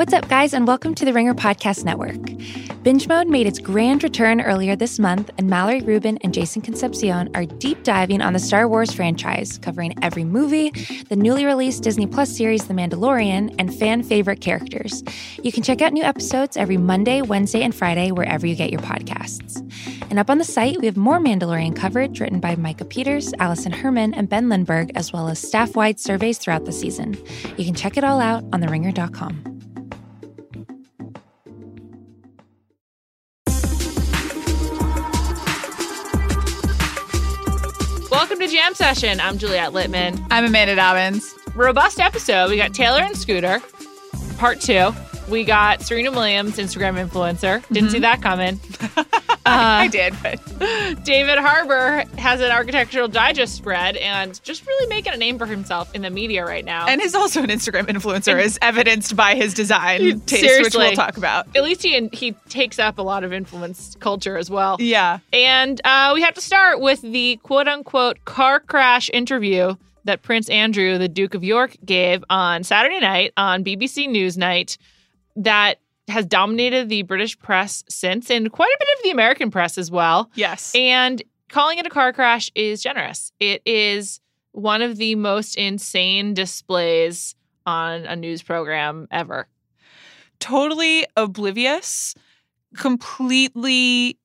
What's up, guys, and welcome to the Ringer Podcast Network. Binge Mode made its grand return earlier this month, and Mallory Rubin and Jason Concepcion are deep diving on the Star Wars franchise, covering every movie, the newly released Disney Plus series The Mandalorian, and fan favorite characters. You can check out new episodes every Monday, Wednesday, and Friday wherever you get your podcasts. And up on the site, we have more Mandalorian coverage written by Micah Peters, Allison Herman, and Ben Lindbergh, as well as staff wide surveys throughout the season. You can check it all out on theringer.com. Jam Session. I'm Juliet Litman. I'm Amanda Dobbins. Robust episode. We got Taylor and Scooter, part two. We got Serena Williams, Instagram influencer. Didn't see that coming. I did, but David Harbour has an architectural digest spread and just really making a name for himself in the media right now. and is also an Instagram influencer, as evidenced by his design taste, which we'll talk about. At least he he takes up a lot of influence culture as well. Yeah. And uh, we have to start with the quote unquote car crash interview that Prince Andrew, the Duke of York, gave on Saturday night on BBC Newsnight that has dominated the British press since and quite a bit of the American press as well. Yes. And calling it a car crash is generous. It is one of the most insane displays on a news program ever. totally oblivious, completely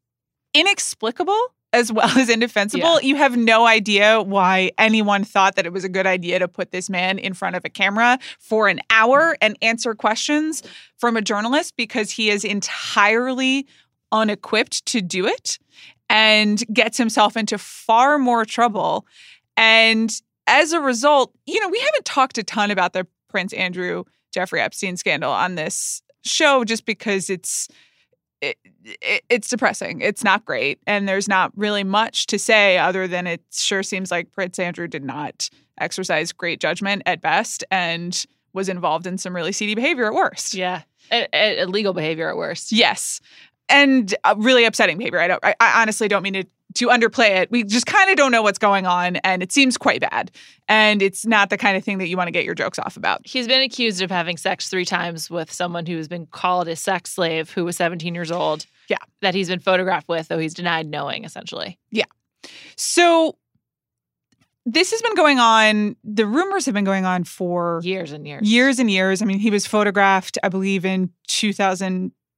inexplicable as well as indefensible. You have no idea why anyone thought that it was a good idea to put this man in front of a camera for an hour and answer questions from a journalist because he is entirely unequipped to do it and gets himself into far more trouble. And as a result, you know, we haven't talked a ton about the Prince Andrew Jeffrey Epstein scandal on this show just because it's it, it, it's depressing. It's not great, and there's not really much to say other than it sure seems like Prince Andrew did not exercise great judgment at best and was involved in some really seedy behavior at worst. Yeah. Illegal behavior at worst. Yes, and really upsetting behavior. I don't. I, I honestly don't mean to to underplay it. We just kind of don't know what's going on, and it seems quite bad. And it's not the kind of thing that you want to get your jokes off about. He's been accused of having sex three times with someone who has been called a sex slave who was 17 years old. Yeah. That he's been photographed with, though he's denied knowing, essentially. Yeah. So this has been going on. The rumors have been going on for Years and years. years and years. I mean, he was photographed, I believe, in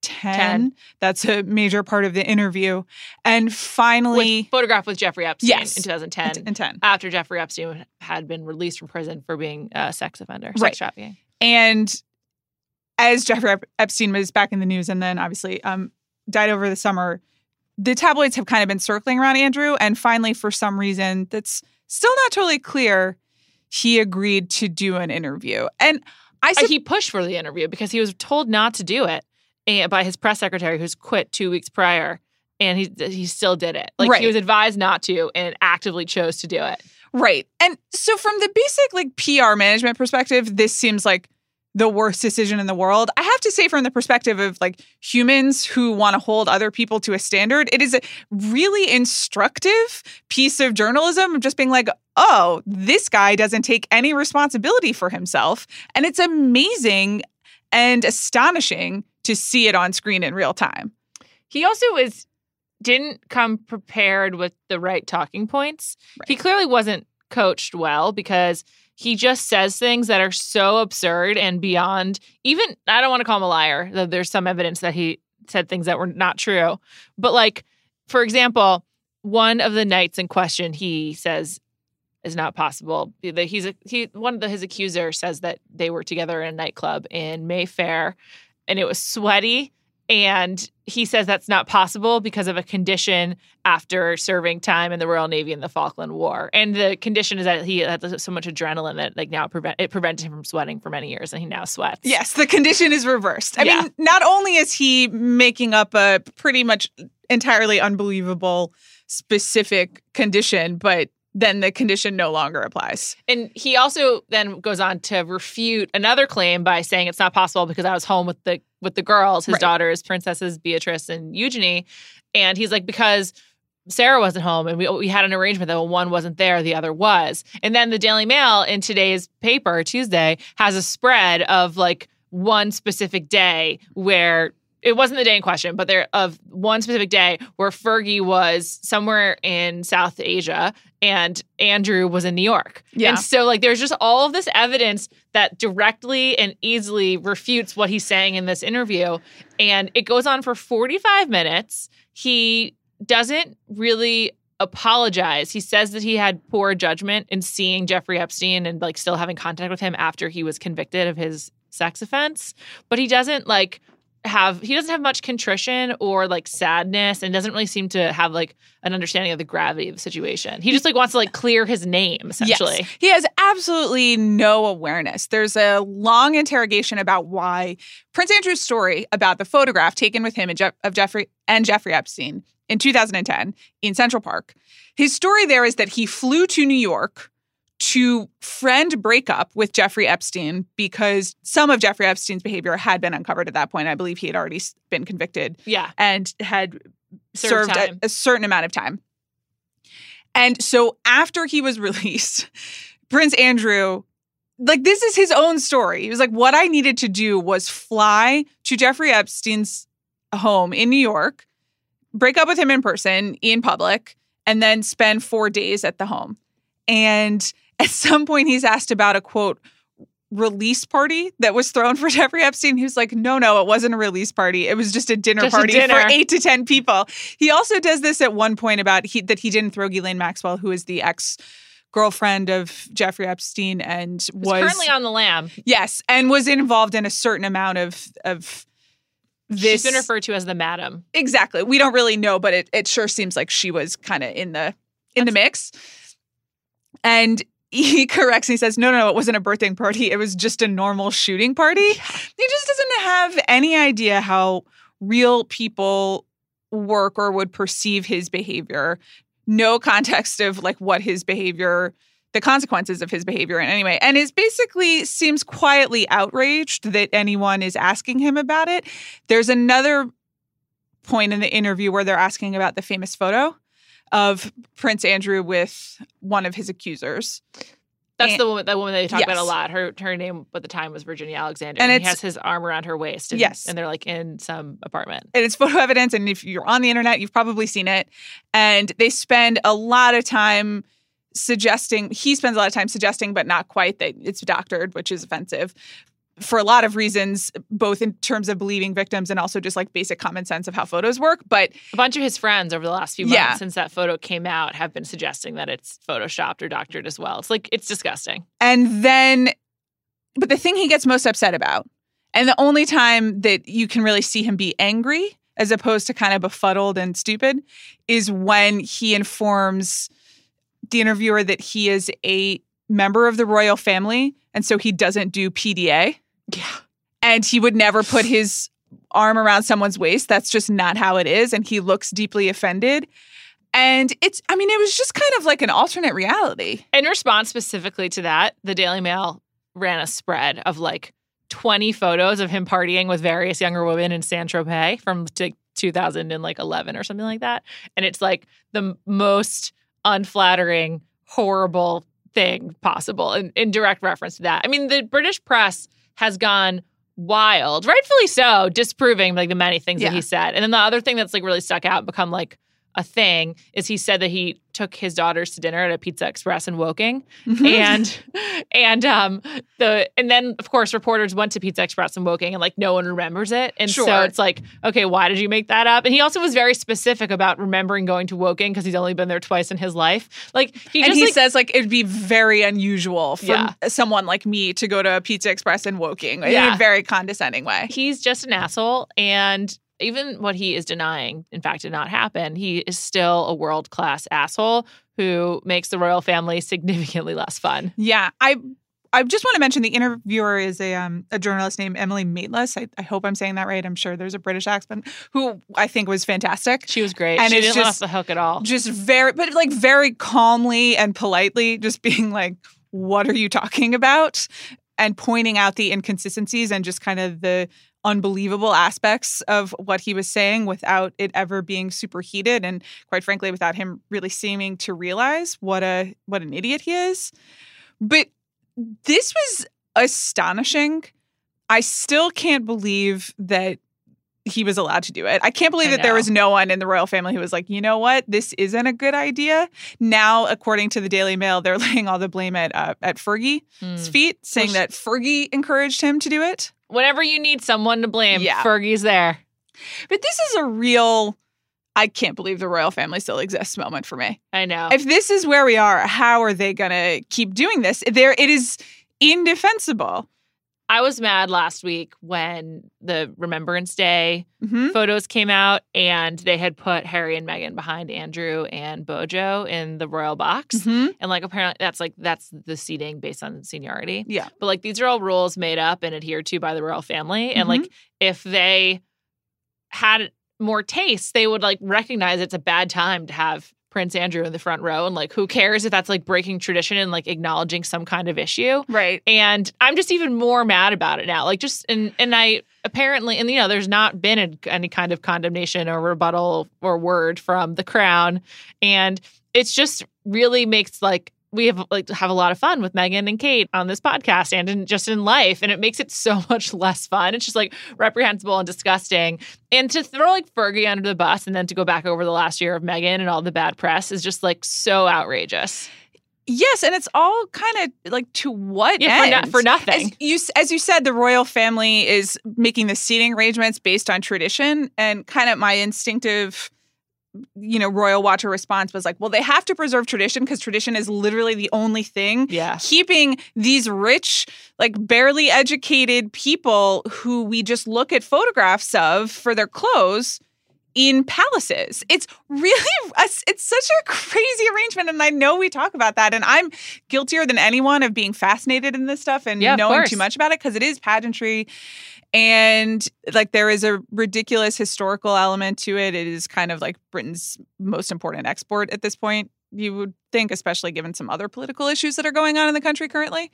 2010. Ten. That's a major part of the interview. And finally, With, photographed with Jeffrey Epstein Yes. in 2010. in 10. After Jeffrey Epstein had been released from prison for being a sex offender, sex Right. trafficking. And as Jeffrey Epstein was back in the news and then obviously um, died over the summer, the tabloids have kind of been circling around Andrew. And finally, for some reason that's still not totally clear, he agreed to do an interview. And I Uh, said, he pushed for the interview because he was told not to do it eh, by his press secretary, who's quit two weeks prior, and he he still did it. Like Right. he was advised not to, and actively chose to do it. Right. And so from the basic like PR management perspective, this seems like the worst decision in the world. I have to say from the perspective of like humans who want to hold other people to a standard, it is a really instructive piece of journalism of just being like, "Oh, this guy doesn't take any responsibility for himself." And it's amazing and astonishing to see it on screen in real time. He also was didn't come prepared with the right talking points. He clearly wasn't coached well because he just says things that are so absurd and beyond even I don't want to call him a liar. though There's some evidence that he said things that were not true. But like for example, one of the nights in question he says is not possible. That He's a, he one of the, his accuser says that they were together in a nightclub in Mayfair and it was sweaty and he says that's not possible because of a condition after serving time in the Royal Navy in the Falkland War. And the condition is that he had so much adrenaline that like now it, prevent, it prevented him from sweating for many years and he now sweats. Yes, the condition is reversed. I Yeah. mean, not only is he making up a pretty much entirely unbelievable specific condition, but then the condition no longer applies. And he also then goes on to refute another claim by saying it's not possible because I was home with the with the girls, his Right. daughters, princesses Beatrice and Eugenie, and he's like because Sarah wasn't home and we we had an arrangement that one wasn't there, the other was. And then the Daily Mail in today's paper Tuesday has a spread of like one specific day where it wasn't the day in question, but there of one specific day where Fergie was somewhere in South Asia and Andrew was in New York. Yeah. And so like there's just all of this evidence that directly and easily refutes what he's saying in this interview. And it goes on for 45 minutes. He doesn't really apologize. He says that he had poor judgment in seeing Jeffrey Epstein and like still having contact with him after he was convicted of his sex offense, but he doesn't like have he doesn't have much contrition or like sadness and doesn't really seem to have like an understanding of the gravity of the situation. He just like wants to like clear his name essentially. Yes. He has absolutely no awareness. There's a long interrogation about why Prince Andrew's story about the photograph taken with him and Je- of Jeffrey and Jeffrey Epstein in 2010 in Central Park. His story there is that he flew to New York to friend breakup with Jeffrey Epstein because some of Jeffrey Epstein's behavior had been uncovered at that point. I believe he had already been convicted Yeah. and had Served served, a, a certain amount of time. And so after he was released, Prince Andrew, like this is his own story. He was like, what I needed to do was fly to Jeffrey Epstein's home in New York, break up with him in person, in public, and then spend four days at the home. And at some point, he's asked about a quote, release party that was thrown for Jeffrey Epstein. He was like, no, no, it wasn't a release party. It was just a dinner Just a party dinner. for eight to 10 people. He also does this at one point about he, that he didn't throw Ghislaine Maxwell, who is the ex girlfriend of Jeffrey Epstein and He's was currently on the lam. yes, and was involved in a certain amount of of this She's been referred to as the madam. exactly. We don't really know, but it it sure seems like she was kind of in the in the mix. And he corrects. He says, "No, no, no. It wasn't a birthday party. It was just a normal shooting party." He just doesn't have any idea how real people work or would perceive his behavior. No context of like what his behavior, the consequences of his behavior in any way, and is basically seems quietly outraged that anyone is asking him about it. There's another point in the interview where they're asking about the famous photo of Prince Andrew with one of his accusers. That's And- the woman. That woman they talk about a lot. Her her name at the time was Virginia Alexander, And and, he has his arm around her waist. And, Yes. and they're like in some apartment. and it's photo evidence and if you're on the internet you've probably seen it and they spend a lot of time suggesting he spends a lot of time suggesting but not quite that it's doctored which is offensive for a lot of reasons both in terms of believing victims and also just like basic common sense of how photos work but A bunch of his friends over the last few months Yeah. since that photo came out have been suggesting that it's photoshopped or doctored as well. It's like it's disgusting. and then but the thing he gets most upset about and the only time that you can really see him be angry as opposed to kind of befuddled and stupid is when he informs the interviewer that he is a member of the royal family and so he doesn't do PDA Yeah. and he would never put his arm around someone's waist that's just not how it is and he looks deeply offended and it's i mean it was just kind of like an alternate reality In response specifically to that, the Daily Mail ran a spread of like 20 photos of him partying with various younger women in San Tropez from like 2011 or something like that. And it's like the most unflattering, horrible thing possible in, in direct reference to that. I mean, the British press has gone wild, rightfully so, disproving like the many things Yeah. that he said. And then the other thing that's like really stuck out and become like a thing is he said that he took his daughters to dinner at a Pizza Express in Woking and and um the and then of course reporters went to Pizza Express in Woking and like no one remembers it and so it's like okay why did you make that up and he also was very specific about remembering going to Woking because he's only been there twice in his life like he and just he like, says like it'd be very unusual for Yeah. someone like me to go to a Pizza Express in Woking in Yeah. a very condescending way. he's just an asshole and even what he is denying in fact did not happen he is still a world class asshole who makes the royal family significantly less fun Yeah, I I just want to mention the interviewer is a um, a journalist named Emily Maitlis. I, I hope I'm saying that right. I'm sure there's a British accent who I think was fantastic. she was great And she didn't let off just- the hook at all Just very, but like very calmly and politely, just being like, "What are you talking about?" and pointing out the inconsistencies and just kind of the unbelievable aspects of what he was saying without it ever being super heated and quite frankly without him really seeming to realize what a what an idiot he is. But this was astonishing. I still can't believe that he was allowed to do it. I can't believe I that there was no one in the royal family who was like, you know what, this isn't a good idea. Now, according to the Daily Mail, they're laying all the blame at uh, at Fergie's Mm. feet, saying sh- that Fergie encouraged him to do it. Whenever you need someone to blame, Yeah. Fergie's there. But this is a real, I can't believe the royal family still exists moment for me. I know. If this is where we are, how are they going to keep doing this? There, it is indefensible. I was mad last week when the Remembrance Day Mhm. photos came out and they had put Harry and Meghan behind Andrew and Bojo in the royal box. Mhm. And like apparently that's like that's the seating based on seniority. Yeah. But like these are all rules made up and adhered to by the royal family. And Mm-hmm. like if they had more taste, they would like recognize it's a bad time to have Prince Andrew in the front row. And like who cares if that's like breaking tradition and like acknowledging some kind of issue. Right. And I'm just even more mad about it now. Like just and and I apparently and you know there's not been a, any kind of condemnation or rebuttal or word from the crown, and it's just really makes like we have like have a lot of fun with Meghan and Kate on this podcast and in, just in life, and it makes it so much less fun. It's just like reprehensible and disgusting. And to throw like Fergie under the bus and then to go back over the last year of Meghan and all the bad press is just like so outrageous. Yes, and it's all kind of like to what Yeah, for, no- end? for nothing. As you as you said, the royal family is making the seating arrangements based on tradition, and kind of my instinctive, you know, royal watcher response was like, well, they have to preserve tradition because tradition is literally the only thing yeah. keeping these rich, like barely educated people who we just look at photographs of for their clothes in palaces. It's really it's such a crazy arrangement and I know we talk about that and I'm guiltier than anyone of being fascinated in this stuff and Yeah, knowing too much about it because it is pageantry and like there is a ridiculous historical element to it. It is kind of like Britain's most important export at this point. You would think, especially given some other political issues that are going on in the country currently.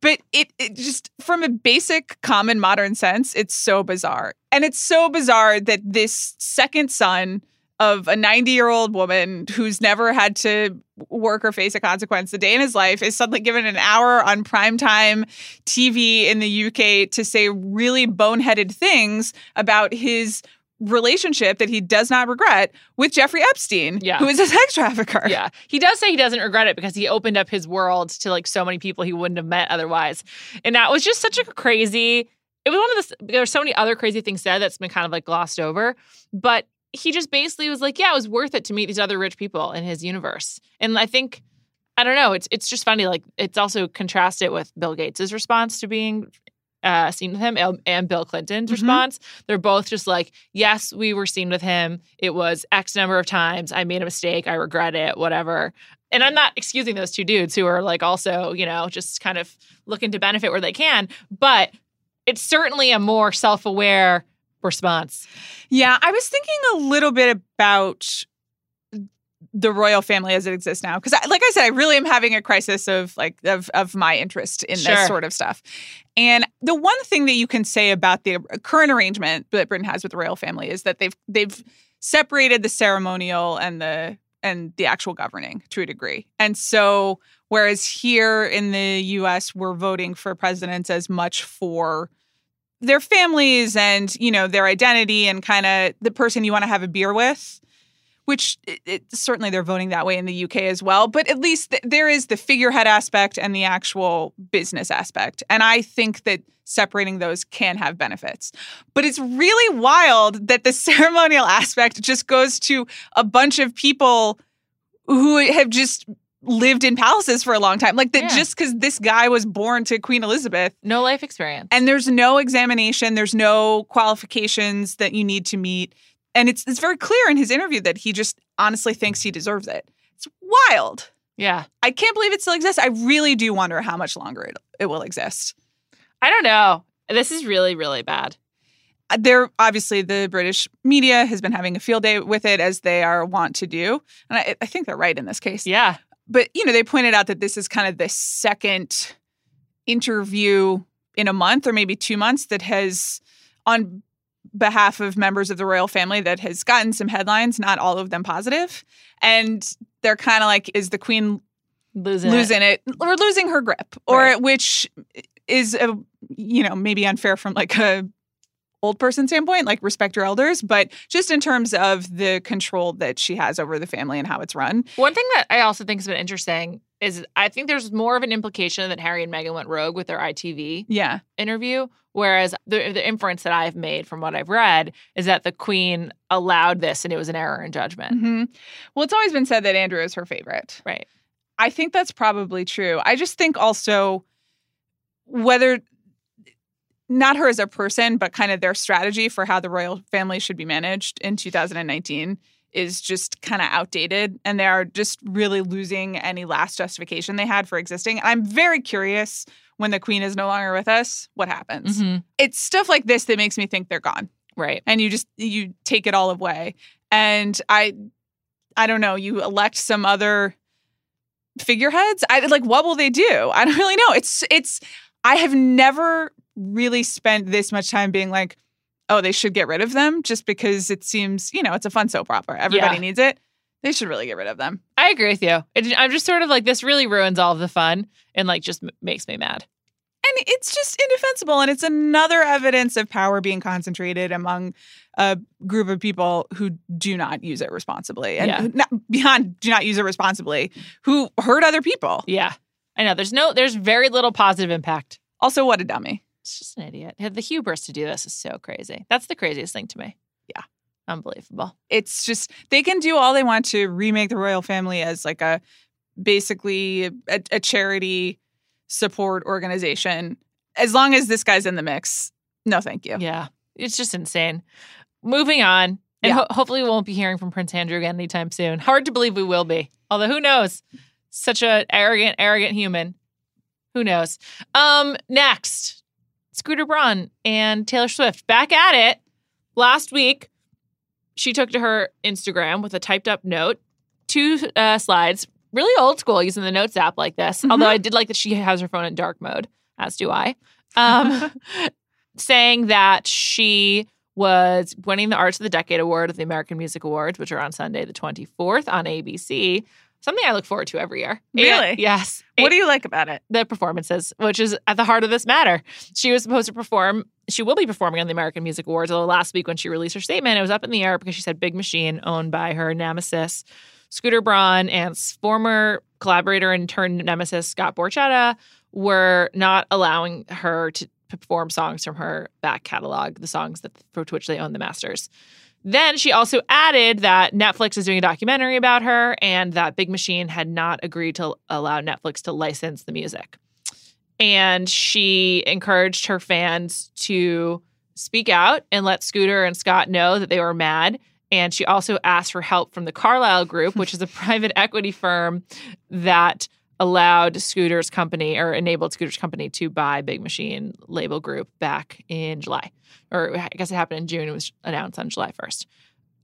But it, it just, from a basic common modern sense, it's so bizarre. And it's so bizarre that this second son of a 90 year old woman who's never had to work or face a consequence a day in his life is suddenly given an hour on primetime TV in the UK to say really boneheaded things about his relationship that he does not regret with Jeffrey Epstein, Yeah. who is a sex trafficker. Yeah. He does say he doesn't regret it because he opened up his world to like so many people he wouldn't have met otherwise. And that was just such a crazy it was one of the there were so many other crazy things said that's been kind of like glossed over. But he just basically was like, Yeah, it was worth it to meet these other rich people in his universe. And I think I don't know, it's it's just funny. Like it's also contrasted with Bill Gates's response to being uh, seen with him and- and Bill Clinton's Mhm. response. They're both just like, yes, we were seen with him. It was X number of times. I made a mistake. I regret it, whatever. And I'm not excusing those two dudes who are like also, you know, just kind of looking to benefit where they can. But it's certainly a more self aware response. Yeah, I was thinking a little bit about the royal family as it exists now because like I said I really am having a crisis of like of of my interest in Sure. this sort of stuff. And the one thing that you can say about the current arrangement that Britain has with the royal family is that they've they've separated the ceremonial and the and the actual governing to a degree. And so whereas here in the US we're voting for presidents as much for their families and you know their identity and kind of the person you want to have a beer with which it, it, certainly they're voting that way in the UK as well but at least th- there is the figurehead aspect and the actual business aspect and I think that separating those can have benefits. But it's really wild that the ceremonial aspect just goes to a bunch of people who have just lived in palaces for a long time like that Yeah. just cuz this guy was born to Queen Elizabeth No life experience. and there's no examination there's no qualifications that you need to meet and it's it's very clear in his interview that he just honestly thinks he deserves it it's wild yeah. i can't believe it still exists i really do wonder how much longer it, it will exist I don't know. This is really, really bad. Uh, there obviously the british media has been having a field day with it as they are wont to do and i, I think they're right in this case Yeah. But you know they pointed out that this is kind of the second interview in a month or maybe two months that has on behalf of members of the royal family that has gotten some headlines not all of them positive and they're kind of like is the queen Losing, it. it. or losing her grip or Right. which is a you know maybe unfair from like a old person standpoint, like respect your elders, but just in terms of the control that she has over the family and how it's run. One thing that I also think has been interesting is I think there's more of an implication that Harry and Meghan went rogue with their ITV Yeah. interview, whereas the the inference that I've made from what I've read is that the Queen allowed this and it was an error in judgment. hmm Well, it's always been said that Andrew is her favorite. Right. I think that's probably true. I just think also whether not her as a person, but kind of their strategy for how the royal family should be managed in 2019 is just kind of outdated and they are just really losing any last justification they had for existing. And I'm very curious when the queen is no longer with us, what happens. Mhm. It's stuff like this that makes me think they're gone Right. and you just you take it all away and i i don't know you elect some other figureheads i like what will they do i don't really know it's it's i have never really spent this much time being like oh they should get rid of them just because it seems you know it's a fun soap opera everybody Yeah. needs it they should really get rid of them I agree with you. It, I'm just sort of like this really ruins all of the fun and like just m- makes me mad. and it's just indefensible and it's another evidence of power being concentrated among a group of people who do not use it responsibly and Yeah. not, beyond do not use it responsibly who hurt other people Yeah. I know. There's no there's very little positive impact. also what a dummy It's just an idiot. The hubris to do this is so crazy. That's the craziest thing to me. Yeah. Unbelievable. it's just they can do all they want to remake the royal family as like a basically a, a charity support organization as long as this guy's in the mix no thank you Yeah. It's just insane. Moving on. And Yeah. ho- hopefully we won't be hearing from Prince Andrew again anytime soon. Hard to believe we will be. Although who knows? Such a arrogant, arrogant human. Who knows? Um, next, Scooter Braun and Taylor Swift back at it. Last week, she took to her Instagram with a typed up note, two uh, slides, really old school using the Notes app like this. Although I did like that she has her phone in dark mode, as do I. Um, saying that she was winning the Artist of the Decade Award at the American Music Awards, which are on Sunday, the 24th on ABC. Something I look forward to every year. And- Really? yes. what do you like about it the performances, which is at the heart of this matter. She was supposed to perform. She will be performing on the American Music Awards. Although last week when she released her statement, it was up in the air because she said Big Machine, owned by her nemesis Scooter Braun and former collaborator and turned nemesis Scott Borchetta, were not allowing her to perform songs from her back catalog, the songs that for which they own the masters. Then she also added that Netflix is doing a documentary about her and that Big Machine had not agreed to allow Netflix to license the music. And she encouraged her fans to speak out and let Scooter and Scott know that they were mad. And she also asked for help from the Carlyle Group, which is a private equity firm that allowed Scooter's company or enabled Scooter's company to buy Big Machine Label Group back in July. Or I guess it happened in June. It was announced on July 1st.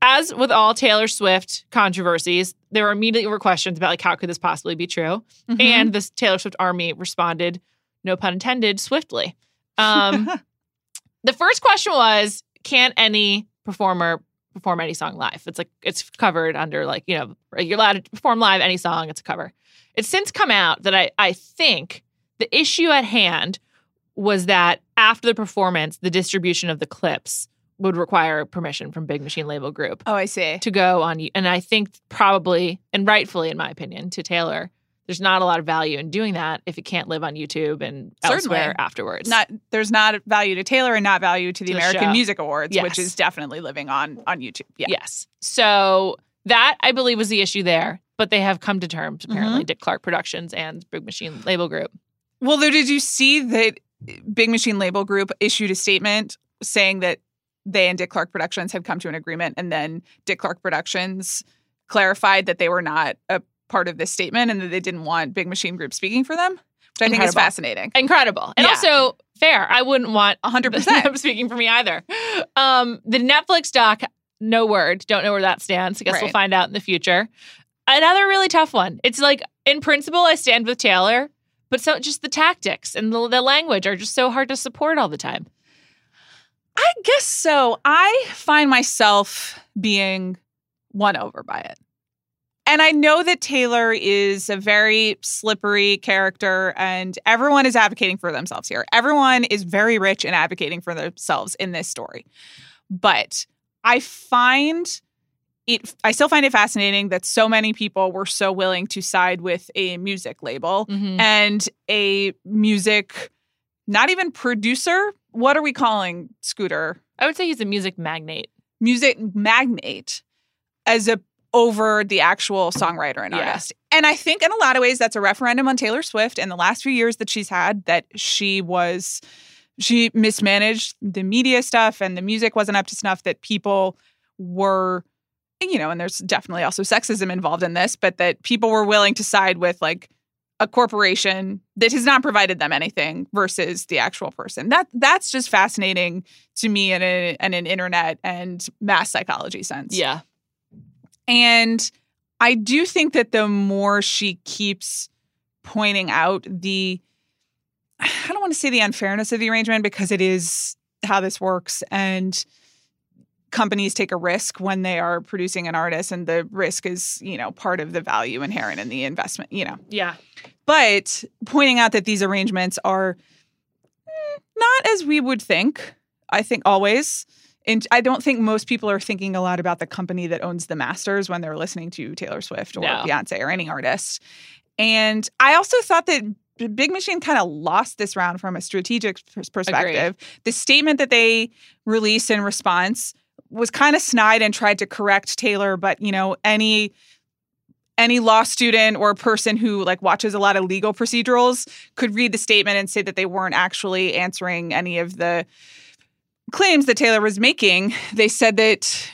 As with all Taylor Swift controversies, there were immediately were questions about like how could this possibly be true? Mhm. And this Taylor Swift army responded, no pun intended, swiftly. Um, the first question was, can any performer perform any song live? It's like it's covered under like, you know, you're allowed to perform live any song, it's a cover. It's since come out that I, I think the issue at hand was that after the performance, the distribution of the clips would require permission from Big Machine Label Group oh i see to go on and I think probably and rightfully in my opinion to Taylor there's not a lot of value in doing that if it can't live on YouTube and Certainly. elsewhere afterwards. not there's not value to taylor and not value to the To american show. music awards which is definitely living on on youtube yeah Yes. So that I believe was the issue there, but they have come to terms apparently Dick Clark Productions and Big Machine Label Group. Well, though, did you see that Big Machine Label Group issued a statement saying that they and Dick Clark Productions had come to an agreement, and then Dick Clark Productions clarified that they were not a part of this statement and that they didn't want Big Machine Group speaking for them, which I think is fascinating. Incredible. And Yeah. also fair. I wouldn't want A hundred them percent. speaking for me either. Um, the Netflix doc, no word. Don't know where that stands. I guess we'll find out in the future. Another really tough one. It's like, in principle, I stand with Taylor, but so just the tactics and the, the language are just so hard to support all the time. I guess so. I find myself being won over by it. And I know that Taylor is a very slippery character, and everyone is advocating for themselves here. Everyone is very rich and advocating for themselves in this story. But I find it, I still find it fascinating that so many people were so willing to side with a music label Mhm. and a music, not even producer. What are we calling Scooter? I would say he's a music magnate. music magnate as a over the actual songwriter and Yeah. artist. And I think in a lot of ways that's a referendum on Taylor Swift and the last few years that she's had that she was she mismanaged the media stuff and the music wasn't up to snuff that people were you know and there's definitely also sexism involved in this but that people were willing to side with like a corporation that has not provided them anything versus the actual person. That that's just fascinating to me in, a, in an internet and mass psychology sense. Yeah. And I do think that the more she keeps pointing out the I don't want to say the unfairness of the arrangement because it is how this works and companies take a risk when they are producing an artist and the risk is, you know, part of the value inherent in the investment, you know. Yeah. But pointing out that these arrangements are mm, not as we would think, I think always. And I don't think most people are thinking a lot about the company that owns the masters when they're listening to Taylor Swift or No. Beyonce or any artist. And I also thought that Big Machine kind of lost this round from a strategic pers- perspective. The statement that they released in response was kind of snide and tried to correct Taylor, but you know, any any law student or person who like watches a lot of legal procedurals could read the statement and say that they weren't actually answering any of the claims that Taylor was making. They said that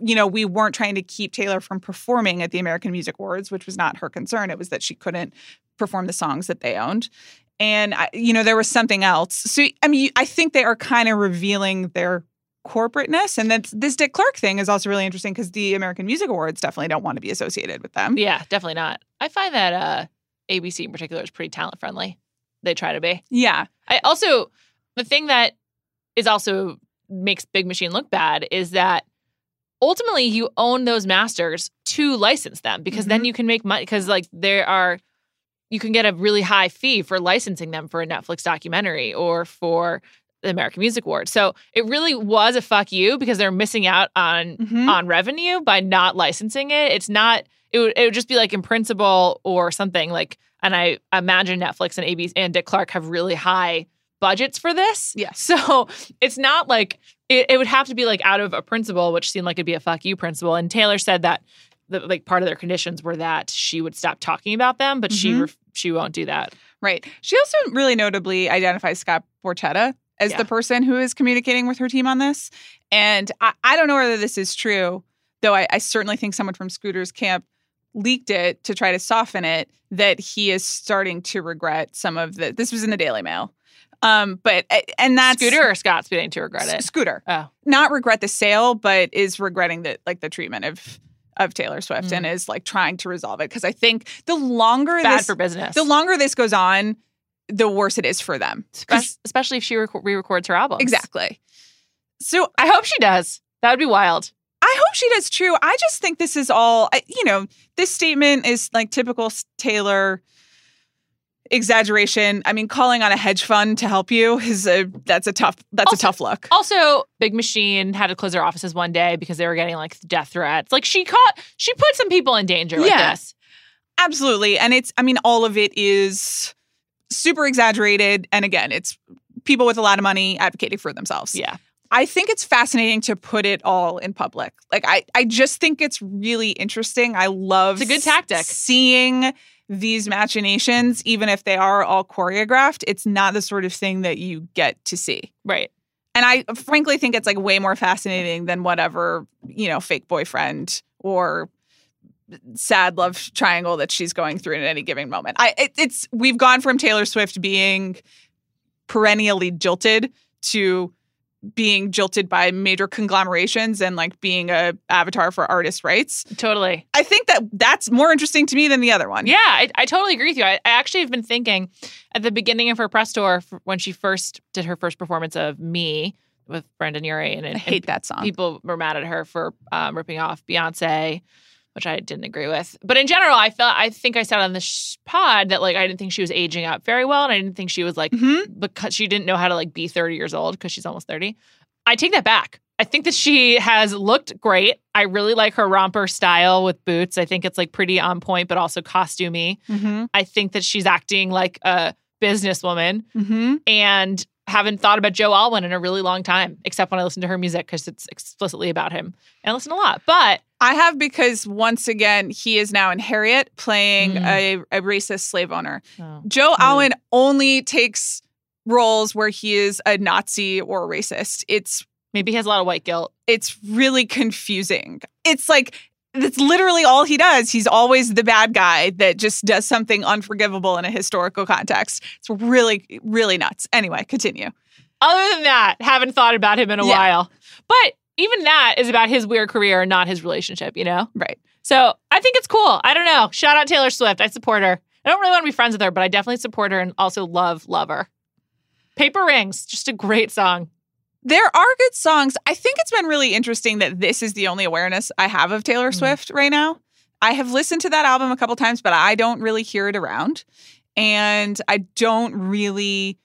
you know, we weren't trying to keep Taylor from performing at the American Music Awards, which was not her concern. It was that she couldn't perform the songs that they owned. And you know, there was something else. So I mean, I think they are kind of revealing their corporateness and that's this Dick Clark thing is also really interesting because the American Music Awards definitely don't want to be associated with them. Yeah, definitely not. I find that uh ABC in particular is pretty talent friendly. They try to be. Yeah. I also the thing that is also makes Big Machine look bad is that ultimately you own those masters to license them because then you can make money because like there are you can get a really high fee for licensing them for a Netflix documentary or for the American Music Awards. So it really was a fuck you because they're missing out on Mhm. on revenue by not licensing it. It's not. It would. It would just be like in principle or something like. And I imagine Netflix and ABC and Dick Clark have really high budgets for this. Yeah. So it's not like it, it would have to be like out of a principle, which seemed like it'd be a fuck you principle. And Taylor said that the, like part of their conditions were that she would stop talking about them, but she Mhm. ref- she won't do that. Right. She also really notably identifies Scott Borchetta as Yeah. the person who is communicating with her team on this. And I, I don't know whether this is true, though I, I certainly think someone from Scooter's camp leaked it to try to soften it that he is starting to regret some of the this was in the Daily Mail. Um, but and that's Scooter or Scott's beginning to regret it. Scooter. Oh. Not regret the sale, but is regretting the like the treatment of of Taylor Swift Mm. and is like trying to resolve it. Because I think the longer Bad this for business. the longer this goes on, the worse it is for them. Espe- especially if she rec- re-records her album. exactly. So I hope she does. That would be wild. I hope she does true. I just think this is all, you know, this statement is like typical Taylor exaggeration. I mean, calling on a hedge fund to help you is a that's a tough that's Also- a tough look. Also, Big Machine had to close their offices one day because they were getting like death threats. Like she caught, she put some people in danger with Yeah. this. Absolutely. And it's I mean all of it is super exaggerated and again, it's people with a lot of money advocating for themselves. Yeah. I think it's fascinating to put it all in public. Like I I just think it's really interesting. I love It's a good tactic. seeing these machinations even if they are all choreographed. It's not the sort of thing that you get to see. Right. And I frankly think it's like way more fascinating than whatever, you know, fake boyfriend or sad love triangle that she's going through at any given moment. I it, it's we've gone from Taylor Swift being perennially jilted to being jilted by major conglomerations and like being a avatar for artist rights. Totally. I think that that's more interesting to me than the other one. Yeah, I, I totally agree with you. I, I actually have been thinking at the beginning of her press tour when she first did her first performance of Me with Brendon Urie, and, I and hate that song. people were mad at her for um, ripping off Beyonce which I didn't agree with. But in general, I felt I think I said on the sh- pod that like I didn't think she was aging up very well, and I didn't think she was like Mhm. because she didn't know how to like be 30 years old because she's almost 30. I take that back. I think that she has looked great. I really like her romper style with boots. I think it's like pretty on point, but also costumey. Mm-hmm. I think that she's acting like a businesswoman Mm-hmm. and haven't thought about Joe Alwyn in a really long time, except when I listen to her music because it's explicitly about him. And I listen a lot. But I have because once again he is now in Harriet playing Mm. a, a racist slave owner. oh, Joe Mm. Alwyn only takes roles where he is a Nazi or a racist. It's maybe he has a lot of white guilt. it's really confusing. It's like that's literally all he does. He's always the bad guy that just does something unforgivable in a historical context. It's really really nuts. Anyway, continue. Other than that, haven't thought about him in a Yeah. while. But even that is about his weird career and not his relationship, you know? Right. So I think it's cool. I don't know. Shout out Taylor Swift. I support her. I don't really want to be friends with her, but I definitely support her and also love, love her. Paper Rings, just a great song. There are good songs. I think it's been really interesting that this is the only awareness I have of Taylor Mhm. Swift right now. I have listened to that album a couple times, but I don't really hear it around. And I don't really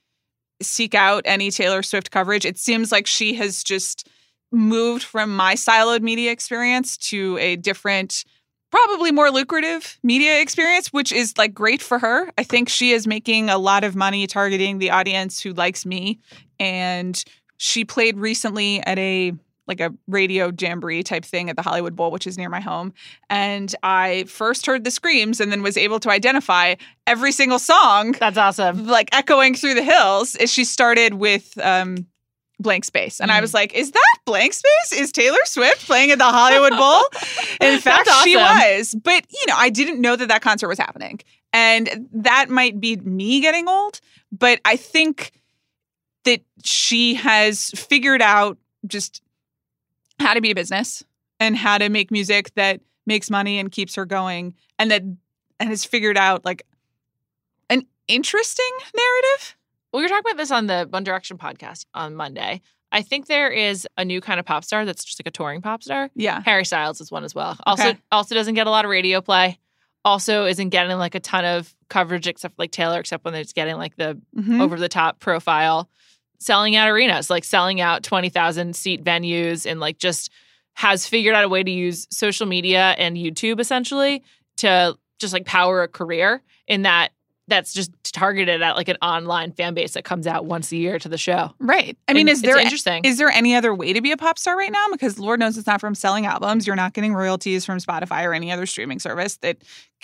seek out any Taylor Swift coverage. It seems like she has just moved from my siloed media experience to a different, probably more lucrative media experience, which is like great for her. I think she is making a lot of money targeting the audience who likes me. And she played recently at a like a radio jamboree type thing at the Hollywood Bowl, which is near my home. And I first heard the screams and then was able to identify every single song That's awesome. like echoing through the hills she started with um blank space. And i Mm. was like is that blank space? Is taylor swift playing at the hollywood bowl? In fact That's she was. But you know i didn't know that that concert was happening. And that might be me getting old but i think that she has figured out just how to be a business and how to make music that makes money and keeps her going and that and has figured out like an interesting narrative We were talking about this on the One Direction podcast on Monday. I think there is a new kind of pop star that's just like a touring pop star. yeah Harry Styles is one as well. Also, Okay. also doesn't get a lot of radio play. Also, isn't getting like a ton of coverage except like Taylor, except when it's getting like the Mhm. over the top profile, selling out arenas, like selling out twenty thousand seat venues, and like just has figured out a way to use social media and YouTube essentially to just like power a career in that that's just targeted at like an online fan base that comes out once a year to the show. Right. I mean, And is there interesting? is there any other way to be a pop star right now? Because Lord knows it's not from selling albums. You're not getting royalties from Spotify or any other streaming service that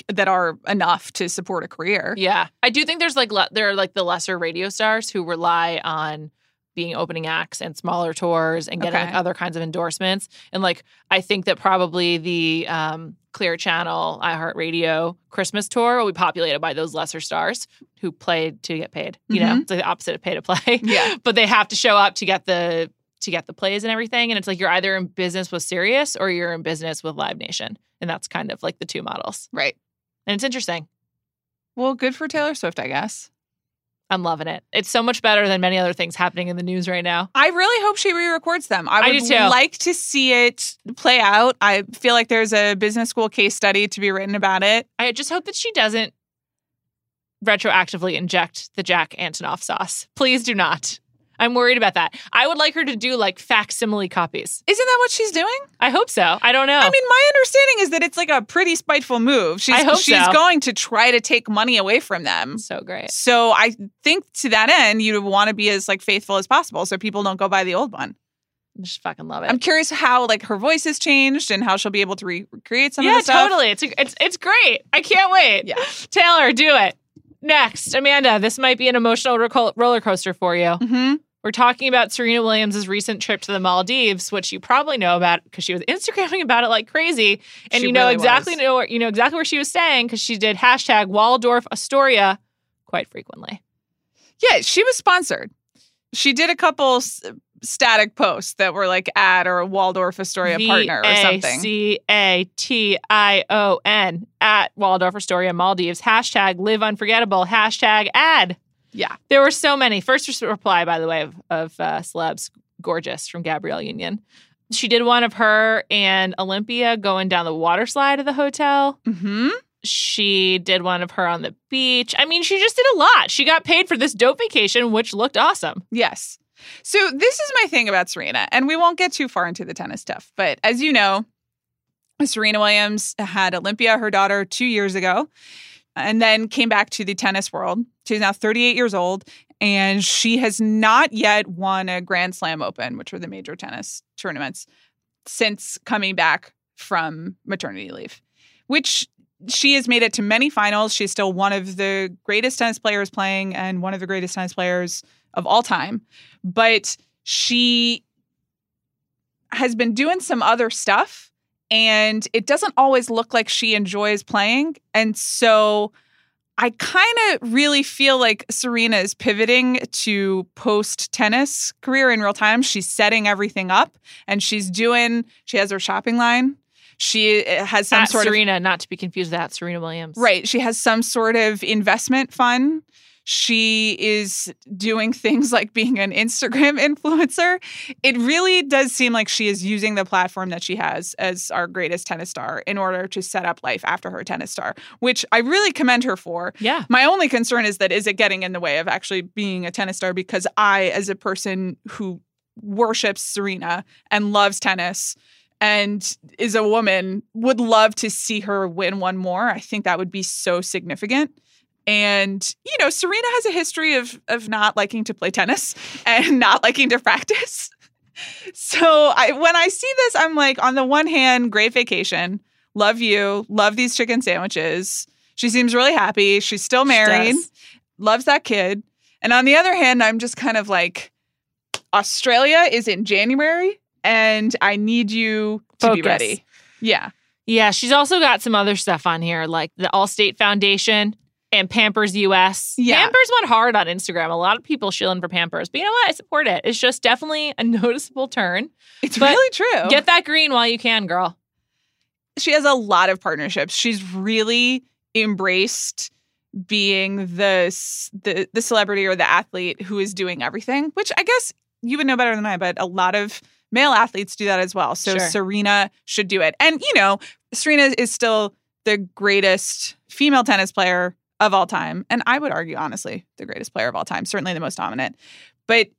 that are enough to support a career. Yeah, I do think there's like le- there are like the lesser radio stars who rely on being opening acts and smaller tours and getting Okay. like other kinds of endorsements. And like I think that probably the um, Clear Channel iHeartRadio Christmas tour will be populated by those lesser stars who play to get paid. You know, Mhm. it's like the opposite of pay to play. Yeah. but they have to show up to get the to get the plays and everything. And it's like you're either in business with Sirius or you're in business with Live Nation, and that's kind of like the two models. Right. And it's interesting. Well, good for Taylor Swift, I guess. I'm loving it. It's so much better than many other things happening in the news right now. I really hope she re-records them. I I would like to see it play out. I feel like there's a business school case study to be written about it. I just hope that she doesn't retroactively inject the Jack Antonoff sauce. Please do not. I'm worried about that. I would like her to do like facsimile copies. Isn't that what she's doing? I hope so. I don't know. I mean, my understanding is that it's like a pretty spiteful move. She's I hope she's so. going to try to take money away from them. so great. So I think to that end, you'd want to be as like faithful as possible, so people don't go buy the old one. I just fucking love it. I'm curious how like her voice has changed and how she'll be able to re- recreate some yeah, of the stuff. totally. It's it's it's great. I can't wait. Yeah. Taylor, do it. Next, Amanda, this might be an emotional ro- roller coaster for you. hmm We're talking about Serena Williams' recent trip to the Maldives, which you probably know about because she was Instagramming about it like crazy, and She you know really exactly was. know where, you know exactly where she was staying because she did hashtag Waldorf Astoria quite frequently. Yeah, she was sponsored. She did a couple s- static posts that were like ad or a Waldorf Astoria partner or something. C A T I O N at Waldorf Astoria Maldives. Hashtag live unforgettable. Hashtag ad. Yeah. There were so many. First reply, by the way, of, of uh, celebs, gorgeous from Gabrielle Union. She did one of her and Olympia going down the water slide of the hotel. Mm-hmm. She did one of her on the beach. I mean, she just did a lot. She got paid for this dope vacation, which looked awesome. Yes. So this is my thing about Serena, and we won't get too far into the tennis stuff, but as you know, Serena Williams had Olympia, her daughter, two years ago, and then came back to the tennis world. She's now 38 years old, and she has not yet won a Grand Slam Open, which are the major tennis tournaments, since coming back from maternity leave, which she has made it to many finals. She's still one of the greatest tennis players playing and one of the greatest tennis players of all time. But she has been doing some other stuff and it doesn't always look like she enjoys playing. And so I kind of really feel like Serena is pivoting to post tennis career in real time. She's setting everything up and she's doing, she has her shopping line. She eh, has some sort Serena, of not to be confused with that Serena Williams. Right. She has some sort of investment fund. She is doing things like being an Instagram influencer. It really does seem like she is using the platform that she has as our greatest tennis star in order to set up life after her tennis star, which I really commend her for. Yeah. My only concern is that is it getting in the way of actually being a tennis star because I, as a person who worships Serena and loves tennis, and is a woman would love to see her win one more. I think that would be so significant. And you know, Serena has a history of of not liking to play tennis and not liking to practice. So I when I see this, I'm like, on the one hand, great vacation, love you, love these chicken sandwiches. She seems really happy. She's still married, loves that kid. And on the other hand, I'm just kind of like, Australia is in January, and I need you to be ready. Yeah. Yeah, she's also got some other stuff on here, like the Allstate Foundation and Pampers US. Yeah. Pampers went hard on Instagram. A lot of people shilling for Pampers. But you know what? I support it. It's just definitely a noticeable turn. It's But really true. Get that green while you can, girl. she has a lot of partnerships. She's really embraced being the the the celebrity or the athlete who is doing everything, which I guess you would know better than I, but a lot of male athletes do that as well. So Sure. Serena should do it. And you know, Serena is still the greatest female tennis player of all time, and I would argue honestly, the greatest player of all time, certainly the most dominant. But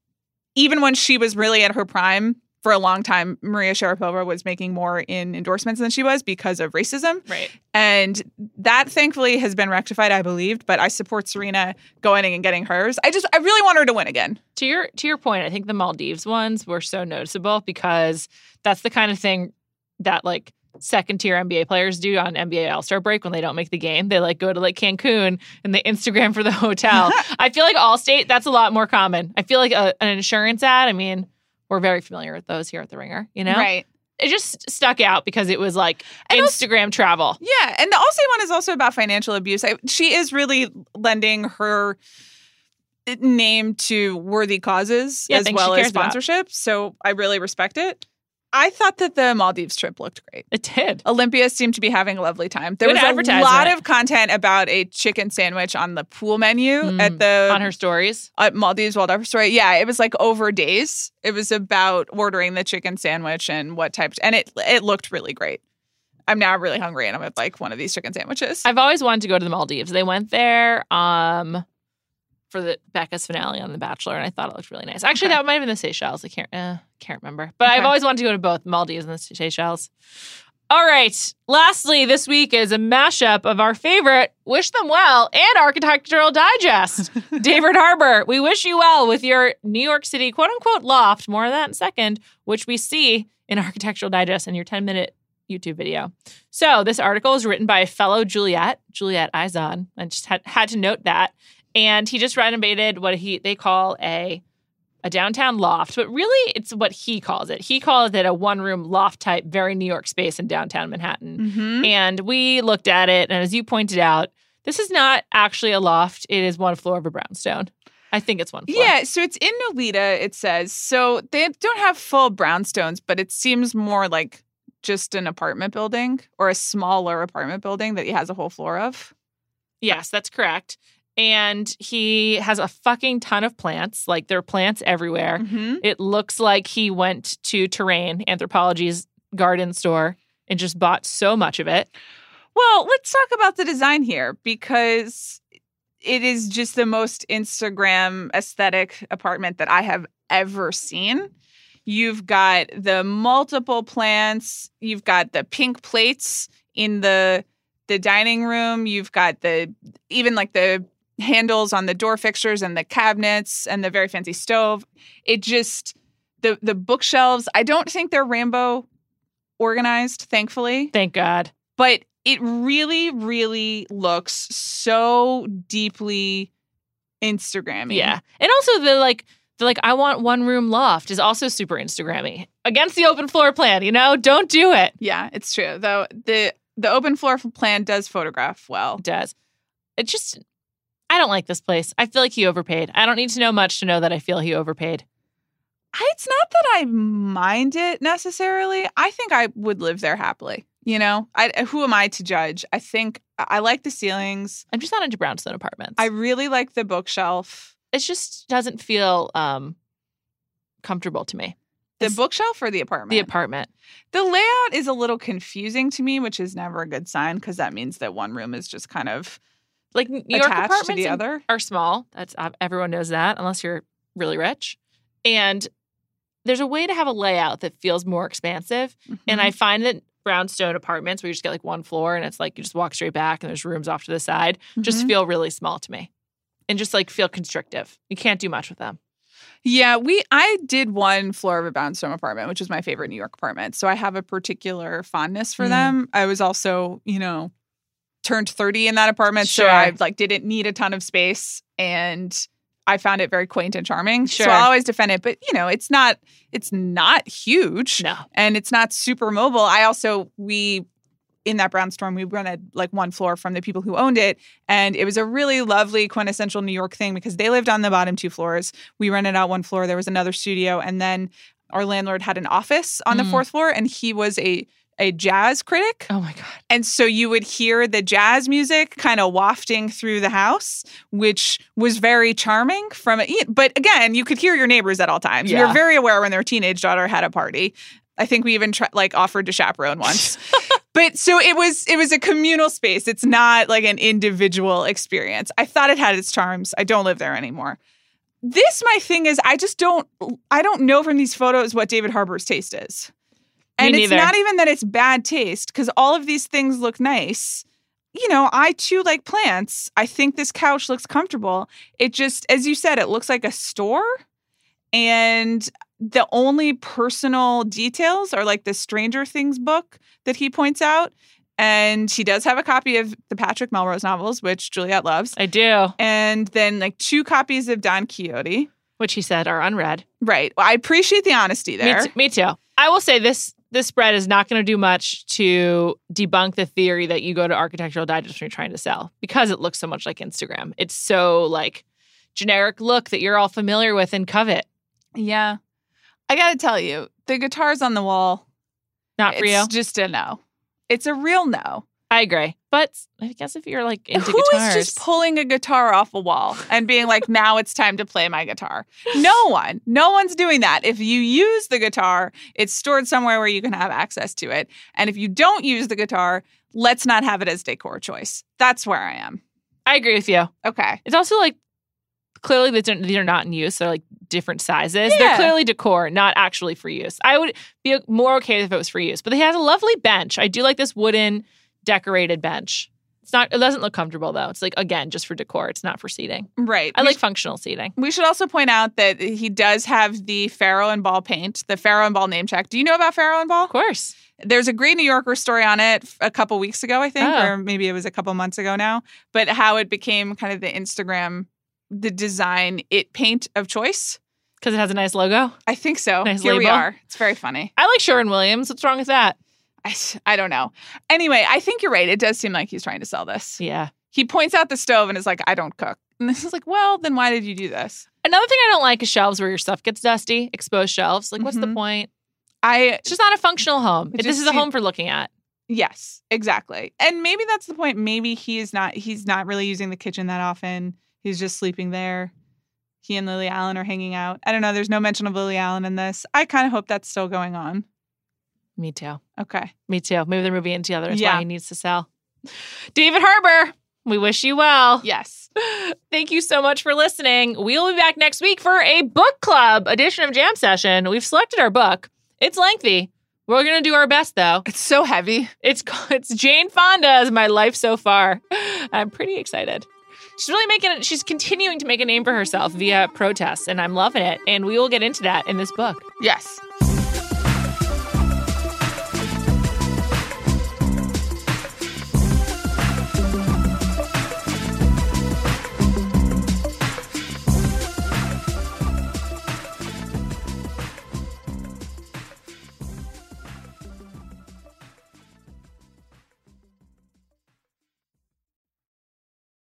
even when she was really at her prime, for a long time, Maria Sharapova was making more in endorsements than she was because of racism. Right. And that thankfully has been rectified, I believed, but I support Serena going and getting hers. I just I really want her to win again. To your to your point, I think the Maldives ones were so noticeable because that's the kind of thing that like second tier NBA players do on NBA All Star break when they don't make the game. They like go to like Cancun and they Instagram for the hotel. I feel like Allstate that's a lot more common. I feel like a, an insurance ad. I mean, we're very familiar with those here at the Ringer. You know, Right. it just stuck out because it was like And also- Instagram travel. Yeah, and the Allstate one is also about financial abuse. I, she is really lending her name to worthy causes Yeah, as well as cares about. sponsorship. So I really respect it. I thought that the Maldives trip looked great. It did. Olympia seemed to be having a lovely time. There Good was a lot of content about a chicken sandwich on the pool menu Mm, at the on her stories. at Maldives Waldorf Astoria. Yeah, it was like over days. It was about ordering the chicken sandwich and what type, and it it looked really great. I'm now really hungry, and I'm at like one of these chicken sandwiches. I've always wanted to go to the Maldives. They went there um for the Becca's finale on The Bachelor, and I thought it looked really nice. Actually, Okay. that might have been the Seychelles. I can't uh, can't remember, but I've always wanted to go to both Maldives and the Seychelles. All right. Lastly, this week is a mashup of our favorite "Wish Them Well" and Architectural Digest. David Harbour, we wish you well with your New York City quote unquote loft. More of that in a second, which we see in Architectural Digest in your 10 minute YouTube video. So this article is written by a fellow Juliet, Juliet Izon. I just had, had to note that. And he just renovated what he they call a a downtown loft, but really it's what he calls it. He calls it a one room loft type, very New York space in downtown Manhattan. Mhm. And we looked at it, and as you pointed out, this is not actually a loft. It is one floor of a brownstone. I think it's one floor. Yeah, so it's in Nolita. It says so they don't have full brownstones, but it seems more like just an apartment building or a smaller apartment building that he has a whole floor of. Yes, that's correct. And he has a fucking ton of plants. Like there are plants everywhere. Mhm. It looks like he went to Terrain, Anthropologie's garden store, and just bought so much of it. Well, let's talk about the design here because it is just the most Instagram aesthetic apartment that I have ever seen. You've got the multiple plants, you've got the pink plates in the the dining room, you've got the even like the handles on the door fixtures and the cabinets and the very fancy stove. It just the the bookshelves, I don't think they're rainbow organized, thankfully Thank God. but it really, really looks so deeply Instagrammy. Yeah. And also the like the like I want one room loft is also super Instagrammy. Against the open floor plan, you know? Don't do it. yeah, it's true. Though the the open floor plan does photograph well. It does. It just I don't like this place. I feel like he overpaid. I don't need to know much to know that I feel he overpaid. It's not that I mind it necessarily. I think I would live there happily. You know, I, who am I to judge? I think I I like the ceilings. I'm just not into brownstone apartments. I really like the bookshelf. it just doesn't feel um comfortable to me. The It's- bookshelf or the apartment? The apartment. The layout is a little confusing to me, which is never a good sign because that means that one room is just kind of Like New York attached to apartments the other. are small. That's everyone knows that, unless you're really rich. And there's a way to have a layout that feels more expansive. And Mhm. I find that brownstone apartments where you just get like one floor and it's like you just walk straight back and there's rooms off to the side just Mhm. feel really small to me. And just like feel constrictive. You can't do much with them. Yeah, we I did one floor of a brownstone apartment, which is my favorite New York apartment. So I have a particular fondness for Mm. them. I was also, you know, turned 30 in that apartment, so I like didn't need a ton of space and I found it very quaint and charming. Sure. So I'll always defend it, but you know, it's not it's not huge No. and it's not super mobile. I also we in that brownstone we rented like one floor from the people who owned it and it was a really lovely quintessential New York thing because they lived on the bottom two floors. We rented out one floor, there was another studio and then our landlord had an office on the Mm. fourth floor and he was a a jazz critic. Oh my God. And so you would hear the jazz music kind of wafting through the house, which was very charming from it. But again, you could hear your neighbors at all times. We Yeah. were very aware when their teenage daughter had a party. I think we even try, like offered to chaperone once. but so it was it was a communal space. It's not like an individual experience. I thought it had its charms. I don't live there anymore. This my thing is I just don't I don't know from these photos what David Harbour's taste is. And it's not even that it's bad taste because all of these things look nice. You know, I too like plants. I think this couch looks comfortable. It just, as you said, it looks like a store. And the only personal details are like the Stranger Things book that he points out. And he does have a copy of the Patrick Melrose novels, which Juliet loves. I do. And then like two copies of Don Quixote. Which he said are unread. Right. Well, I appreciate the honesty there. Me, t- me too. I will say this this spread is not going to do much to debunk the theory that you go to architectural digest when you're trying to sell because it looks so much like Instagram. It's so like generic look that you're all familiar with and covet. Yeah. I got to tell you, the guitars on the wall, Not for it's you. just a no. It's a real no. I agree. But I guess if you're like into Who is guitars, just pulling a guitar off a wall and being like, now it's time to play my guitar? No one. No one's doing that. If you use the guitar, it's stored somewhere where you can have access to it. And if you don't use the guitar, let's not have it as decor choice. That's where I am. I agree with you. Okay. It's also like clearly these are, these are not in use. They're like different sizes. Yeah. They're clearly decor, not actually for use. I would be more okay if it was for use. But he has a lovely bench. I do like this wooden decorated bench. It's not. It doesn't look comfortable though. It's like again just for decor. It's not for seating. Right. I We like functional seating. We should also point out that he does have the Farrow and Ball paint, the Farrow and Ball name check. Do you know about Farrow and Ball? Of course. There's a great New Yorker story on it a couple weeks ago, I think, Oh. or maybe it was a couple months ago now, but how it became kind of the Instagram, the design it paint of choice. Because it has a nice logo. I think so. Nice Here we are. It's very funny. I like Sherwin Williams. What's wrong with that? I, I don't know. Anyway, I think you're right. It does seem like he's trying to sell this. Yeah. He points out the stove and is like, I don't cook. And this is like, well, then why did you do this? Another thing I don't like is shelves where your stuff gets dusty, exposed shelves. Like, what's the Mhm. point? I It's just not a functional home. It this is a home for looking at. Yes, exactly. And maybe that's the point. Maybe he is not he's not really using the kitchen that often. He's just sleeping there. He and Lily Allen are hanging out. I don't know. There's no mention of Lily Allen in this. I kind of hope that's still going on. Me too. Okay. Me too. Maybe they're moving in together. That's Yeah. why he needs to sell. David Harbour, we wish you well. Yes. Thank you so much for listening. We'll be back next week for a book club edition of Jam Session. We've selected our book. It's lengthy. We're gonna do our best though. It's so heavy. It's it's Jane Fonda's My Life So Far. I'm pretty excited. She's really making it. She's continuing to make a name for herself via protests, and I'm loving it. And we will get into that in this book. Yes.